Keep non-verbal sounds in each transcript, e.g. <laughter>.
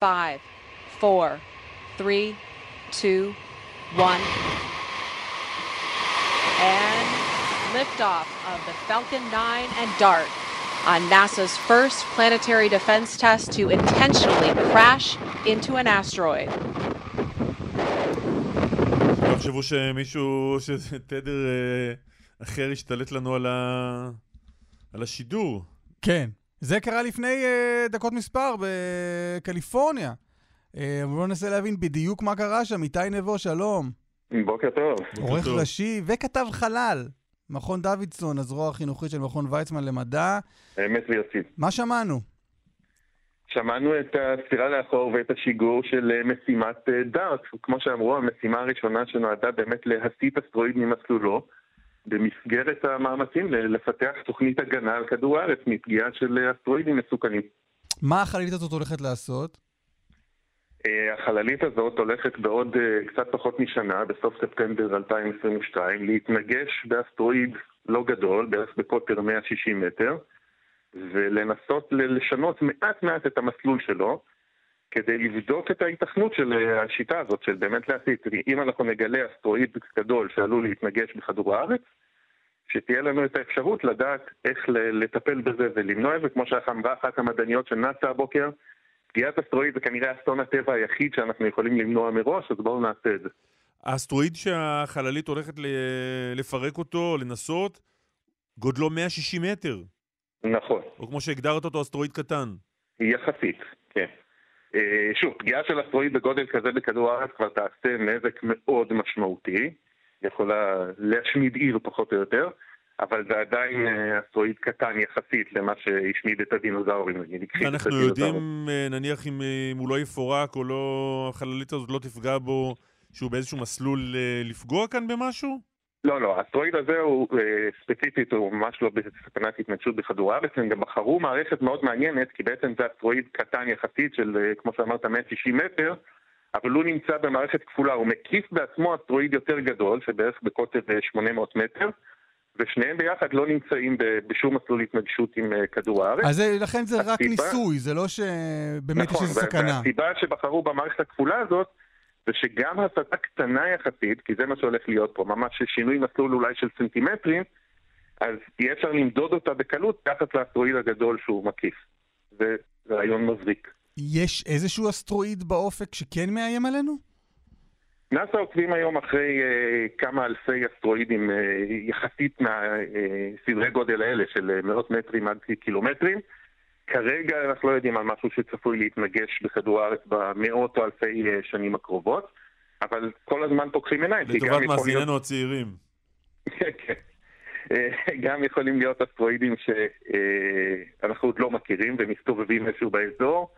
five, four, three, two, one. And liftoff of the Falcon 9 and DART on NASA's first planetary defense test to intentionally crash into an asteroid. לא תחשבו שמישהו, שתדר אה, אחר השתלט לנו על, ה... על השידור. כן. זה קרה לפני uh, דקות מספר בקליפורניה. Uh, בואו ננסה להבין בדיוק מה קרה שם. איתי נבו, שלום. בוקר טוב. עורך. ראשי וכתב חלל. מכון דוידסון, הזרוע החינוכית של מכון ויצמן למדע. אמת ויציב. מה שמענו? שמענו את הספירה לאחור ואת השיגור של אה, משימת דארט. כמו שאמרו, המשימה הראשונה שנועדה באמת להסיט אסטרואיד ממסלולו, במסגרת המאמצים לפתח תוכנית הגנה על כדור הארץ מפגיעה של אסטרואידים מסוכנים. מה החללית הזאת הולכת לעשות? אה, החללית הזאת הולכת בעוד אה, קצת פחות משנה, בסוף ספטמבר 2022, להתנגש באסטרואיד לא גדול, בערך בקוטר 160 מטר, ולנסות לשנות מעט מעט את המסלול שלו, כדי לבדוק את ההיתכנות של אה, השיטה הזאת, של באמת להסיט. אם אנחנו נגלה אסטרואיד גדול שעלול להתנגש בכדור הארץ, שתהיה לנו את האפשרות לדעת איך לטפל בזה ולמנוע את זה, כמו שאמרה אחת המדעניות של נאס"א הבוקר, פגיעת אסטרואיד זה כנראה אסון הטבע היחיד שאנחנו יכולים למנוע מראש, אז בואו נעשה את זה. האסטרואיד שהחללית הולכת לפרק אותו, לנסות, גודלו 160 מטר. נכון, או כמו שהגדרת אותו, אסטרואיד קטן. יחסית, כן. אה, שוב, פגיעה של אסטרואיד בגודל כזה בכדור הארץ כבר תעשה נזק מאוד משמעותי, יכולה להשמיד עיר פחות או יותר, אבל זה עדיין אה, אסטרואיד קטן יחסית למה שהשמיד את הדינוזאורים. אנחנו. יודעים, אה, נניח, אם אה, אם הוא לא יפורק או לא, החללית הזאת לא תפגע בו, שהוא באיזשהו מסלול לפגוע כאן במשהו? לא, לא, האסטרואיד הזה הוא אה, ספציפית, הוא ממש לא בסכנת התנגשות בכדור הארץ, הם גם בחרו מערכת מאוד מעניינת, כי בעצם זה אסטרואיד קטן יחסית של, אה, כמו שאמרת, 160 מטר, אבל הוא נמצא במערכת כפולה, הוא מקיף בעצמו אסטרואיד יותר גדול, שבערך בקוטב אה, 800 מטר, ושניהם ביחד לא נמצאים בשום מסלול התנגשות עם אה, כדור הארץ. אז זה- לכן זה רק הסיבה- ניסוי, זה לא שבאמת יש נכון, איזו וה- סכנה. והסיבה שבחרו במערכת הכפולה הזאת, זה שגם הסטה קטנה יחסית, כי זה מה שהולך להיות פה, ממש שינוי מסלול אולי של סנטימטרים, אז יהיה אפשר למדוד אותה בקלות תחת לאסטרואיד הגדול שהוא מקיף. זה רעיון מבריק. יש איזשהו אסטרואיד באופק שכן מאיים עלינו? נאס"א עוקבים היום אחרי אה, כמה אלפי אסטרואידים אה, יחסית מהסדרי גודל האלה של אה, מאות מטרים עד קילומטרים. כרגע אנחנו לא יודעים על משהו שצפוי להתנגש בכדור הארץ במאות או אלפי אה, שנים הקרובות, אבל כל הזמן פוקחים עיניים. לטובת יכול להיות- מאזיננו הצעירים. כן, כן. אה, גם יכולים להיות אסטרואידים שאנחנו עוד לא מכירים ומסתובבים איזשהו באזור.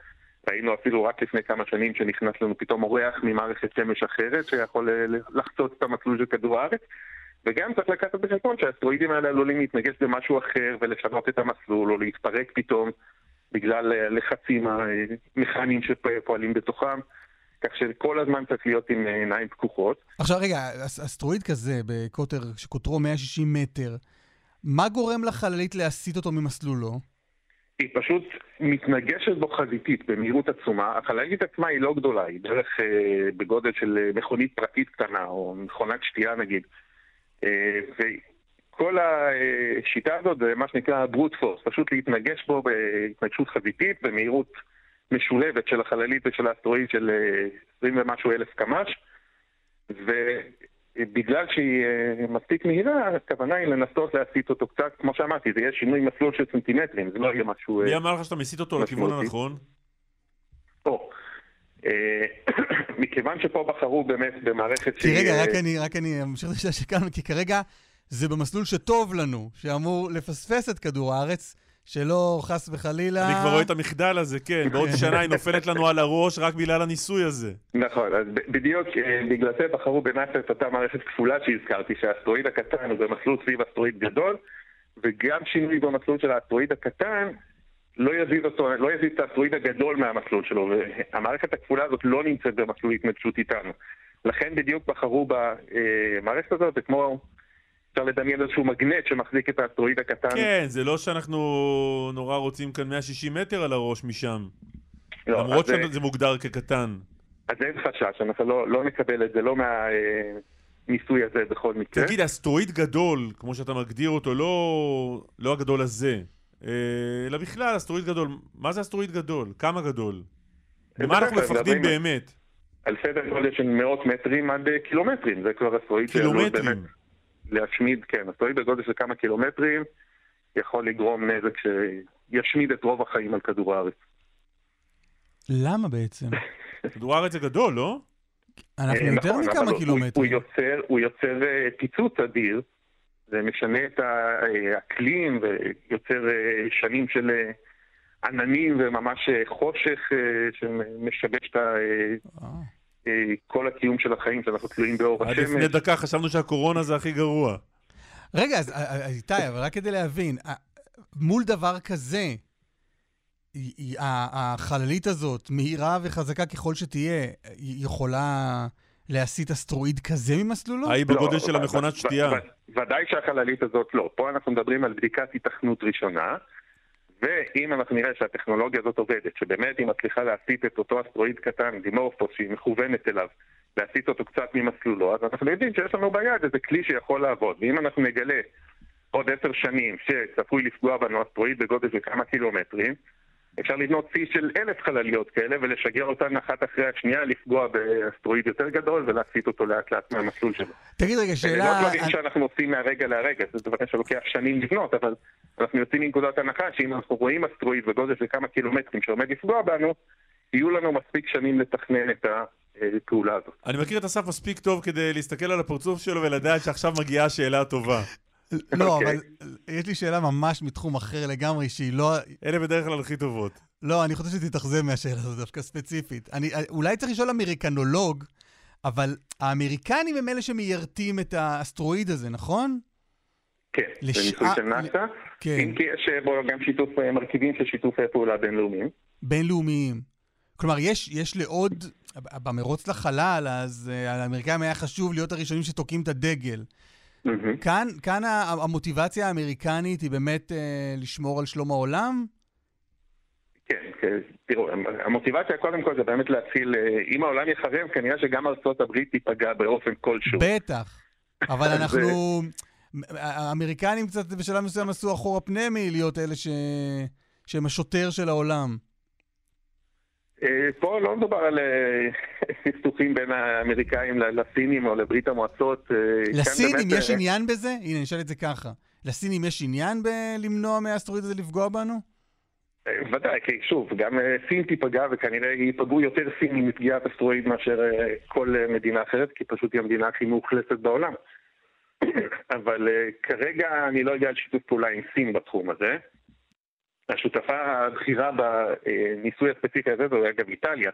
ראינו אפילו רק לפני כמה שנים שנכנס לנו פתאום אורח ממערכת שמש אחרת שיכול אה, לחצות את המסלול של כדור הארץ. וגם צריך לקחת בחשבון שהאסטרואידים האלה עלולים להתנגש במשהו אחר ולשנות את המסלול או להתפרק פתאום בגלל אה, לחצים המכניים שפועלים בתוכם. כך שכל הזמן צריך להיות עם אה, עיניים פקוחות. עכשיו רגע, אס- אסטרואיד כזה בקוטר שקוטרו 160 מטר, מה גורם לחללית להסיט אותו ממסלולו? היא פשוט מתנגשת בו חזיתית במהירות עצומה. החללית עצמה היא לא גדולה, היא בערך אה, בגודל של אה, מכונית פרטית קטנה, או מכונת שתייה נגיד. אה, וכל השיטה הזאת זה מה שנקרא ברוט פורס, פשוט להתנגש בו בהתנגשות חזיתית במהירות משולבת של החללית ושל האסטרואיד של אה, 20 ומשהו אלף קמ"ש. ובגלל שהיא אה, מספיק מהירה, הכוונה היא לנסות להסיט אותו קצת, כמו שאמרתי, זה יהיה שינוי מסלול של סנטימטרים, זה לא יהיה משהו... אה, מי אמר לך שאתה מסיט אותו לכיוון. הנכון? אה, <coughs> מכיוון שפה בחרו באמת במערכת כי רגע, רק אני, רק אני אמשיך את השאלה שכאן, כי כרגע זה במסלול שטוב לנו, שאמור לפספס את כדור הארץ, שלא חס וחלילה... אני כבר רואה את המחדל הזה, כן. בעוד שנה היא נופלת לנו על הראש רק בגלל הניסוי הזה. נכון, אז בדיוק אה, בגלל זה בחרו בנאס"א את אותה מערכת כפולה שהזכרתי, שהאסטרואיד הקטן הוא במסלול סביב אסטרואיד גדול, וגם שינוי במסלול של האסטרואיד הקטן לא יזיז אותו, לא יזיז את האסטרואיד הגדול מהמסלול שלו, והמערכת הכפולה הזאת לא נמצאת במסלול התנגשות איתנו. לכן בדיוק בחרו במערכת הזאת, זה כמו, אפשר לדמיין איזשהו מגנט שמחזיק את האסטרואיד הקטן. כן, זה לא שאנחנו נורא רוצים כאן 160 מטר על הראש משם. לא, למרות אה, שזה מוגדר כקטן. אז אין חשש, אנחנו לא, לא נקבל את זה, לא מהניסוי הזה בכל מקרה. תגיד, אסטרואיד גדול, כמו שאתה מגדיר אותו, לא, לא הגדול הזה, אה, אלא בכלל אסטרואיד גדול. מה זה אסטרואיד גדול? כמה גדול? ממה אנחנו מפחדים באמת? על סדר גודל של מאות מטרים עד אה, קילומטרים, זה כבר אסטרואיד קילומטרים. להשמיד, כן, אסטרואיד בגודל של כמה קילומטרים יכול לגרום נזק שישמיד את רוב החיים על כדור הארץ. למה בעצם? <laughs> כדור הארץ זה גדול, לא? אנחנו אה, יותר נכון, מכמה קילומטרים. הוא יוצר, הוא יוצר אה, פיצוץ אדיר, זה משנה את האקלים ויוצר אה, שנים של עננים וממש חושך שמשבש את ה- כל הקיום של החיים שאנחנו תלויים באור עד לפני השמש. דקה חשבנו שהקורונה זה הכי גרוע. רגע, אז אה, אה, איתי, אבל רק כדי להבין, אה, מול דבר כזה, היא- היא- החללית הזאת, מהירה וחזקה ככל שתהיה, היא יכולה להסיט אסטרואיד כזה ממסלולו? ההיא לא, בגודל של המכונת שתייה. ודאי שהחללית הזאת לא. פה אנחנו מדברים על בדיקת היתכנות ראשונה, ואם אנחנו נראה שהטכנולוגיה הזאת עובדת, שבאמת היא מצליחה להסיט את אותו אסטרואיד קטן, דימורפוס, שהיא מכוונת אליו, להסיט אותו קצת ממסלולו, אז אנחנו יודעים שיש לנו ביד איזה כלי שיכול לעבוד. ואם אנחנו נגלה עוד עשר שנים שצפוי לפגוע בנו אסטרואיד בגודל של כמה קילומטרים, אפשר לבנות צי של אלף חלליות כאלה ולשגר אותן אחת אחרי השנייה, לפגוע באסטרואיד יותר גדול ולהסיט אותו לאט לאט מהמסלול שלו. תגיד רגע, אלה שאלה... לא דברים שאנחנו עושים מהרגע להרגע, זה דברים שלוקח שנים לבנות, אבל אנחנו יוצאים מנקודת הנחה שאם אנחנו רואים אסטרואיד בגודל של כמה קילומטרים שעומד לפגוע בנו, יהיו לנו מספיק שנים לתכנן את הפעולה הזאת. אני מכיר את אסף מספיק טוב כדי להסתכל על הפרצוף שלו ולדעת שעכשיו מגיעה השאלה הטובה. לא, אוקיי. אבל יש לי שאלה ממש מתחום אחר לגמרי, שהיא לא... אלה בדרך כלל הכי טובות. לא, אני חושב שתתאכזב מהשאלה הזאת דווקא ספציפית. אני, אולי צריך לשאול אמריקנולוג, אבל האמריקנים הם אלה שמיירטים את האסטרואיד הזה, נכון? כן, זה לשעה- ניסוי של נאס"א, כן, אם כי יש בו גם שיתוף, אה, מרכיבים של שיתופי פעולה בינלאומיים. בינלאומיים. כלומר, יש, יש לעוד, במרוץ לחלל, אז לאמריקאים היה חשוב להיות הראשונים שתוקעים את הדגל. כאן, כאן המוטיבציה האמריקנית היא באמת uh, לשמור על שלום העולם? כן, כן, תראו, המוטיבציה קודם כל זה באמת להציל, אה, אם העולם יחרב, כנראה שגם ארצות הברית תיפגע באופן כלשהו. בטח. אבל <laughs> אנחנו... האמריקנים קצת בשלב מסוים עשו אחורה פנה מלהיות אלה ש... שהם השוטר של העולם. אה, פה לא מדובר על אה, <laughs> סכסוכים בין האמריקאים לסינים או לברית המועצות. אה, כאן לסינים באמת, יש עניין בזה? הנה, נשאל את זה ככה. לסינים יש עניין בלמנוע מהאסטרואיד הזה לפגוע בנו? ודאי, כי שוב, גם סין תיפגע וכנראה ייפגעו יותר סינים מפגיעת אסטרואיד מאשר כל מדינה אחרת, כי פשוט היא המדינה הכי מאוכלסת בעולם. <coughs> אבל כרגע אני לא יודע על שיתוף פעולה עם סין בתחום הזה. השותפה הבכירה בניסוי הספציפי הזה זו אגב איטליה,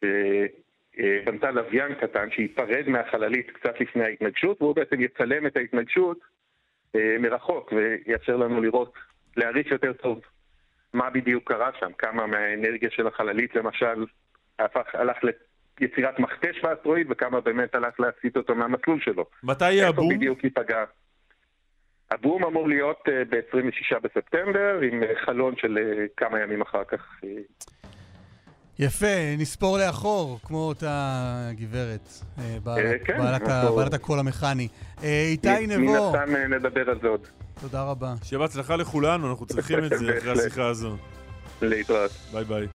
שבנתה לוויין קטן שייפרד מהחללית קצת לפני ההתנגשות, והוא בעצם יצלם את ההתנגשות אה, מרחוק ויאפשר לנו לראות, להעריך יותר טוב מה בדיוק קרה שם, כמה מהאנרגיה של החללית למשל הפך, הלך ליצירת מכתש באסטרואיד וכמה באמת הלך להסיט אותו מהמסלול שלו. מתי יהיה איפה הבום? בדיוק ייפגע? הבום אמור להיות uh, ב-26 בספטמבר, עם uh, חלון של uh, כמה ימים אחר כך. יפה, נספור לאחור, כמו אותה גברת, אה, בעלת, כן, בעלת, ה, אנחנו- בעלת הקול המכני. אה, איתי מן נבו, הסתם uh, נדבר על זה עוד. תודה רבה. שיהיה בהצלחה לכולנו, אנחנו צריכים את זה אחרי. השיחה הזו. להתראות. ביי ביי.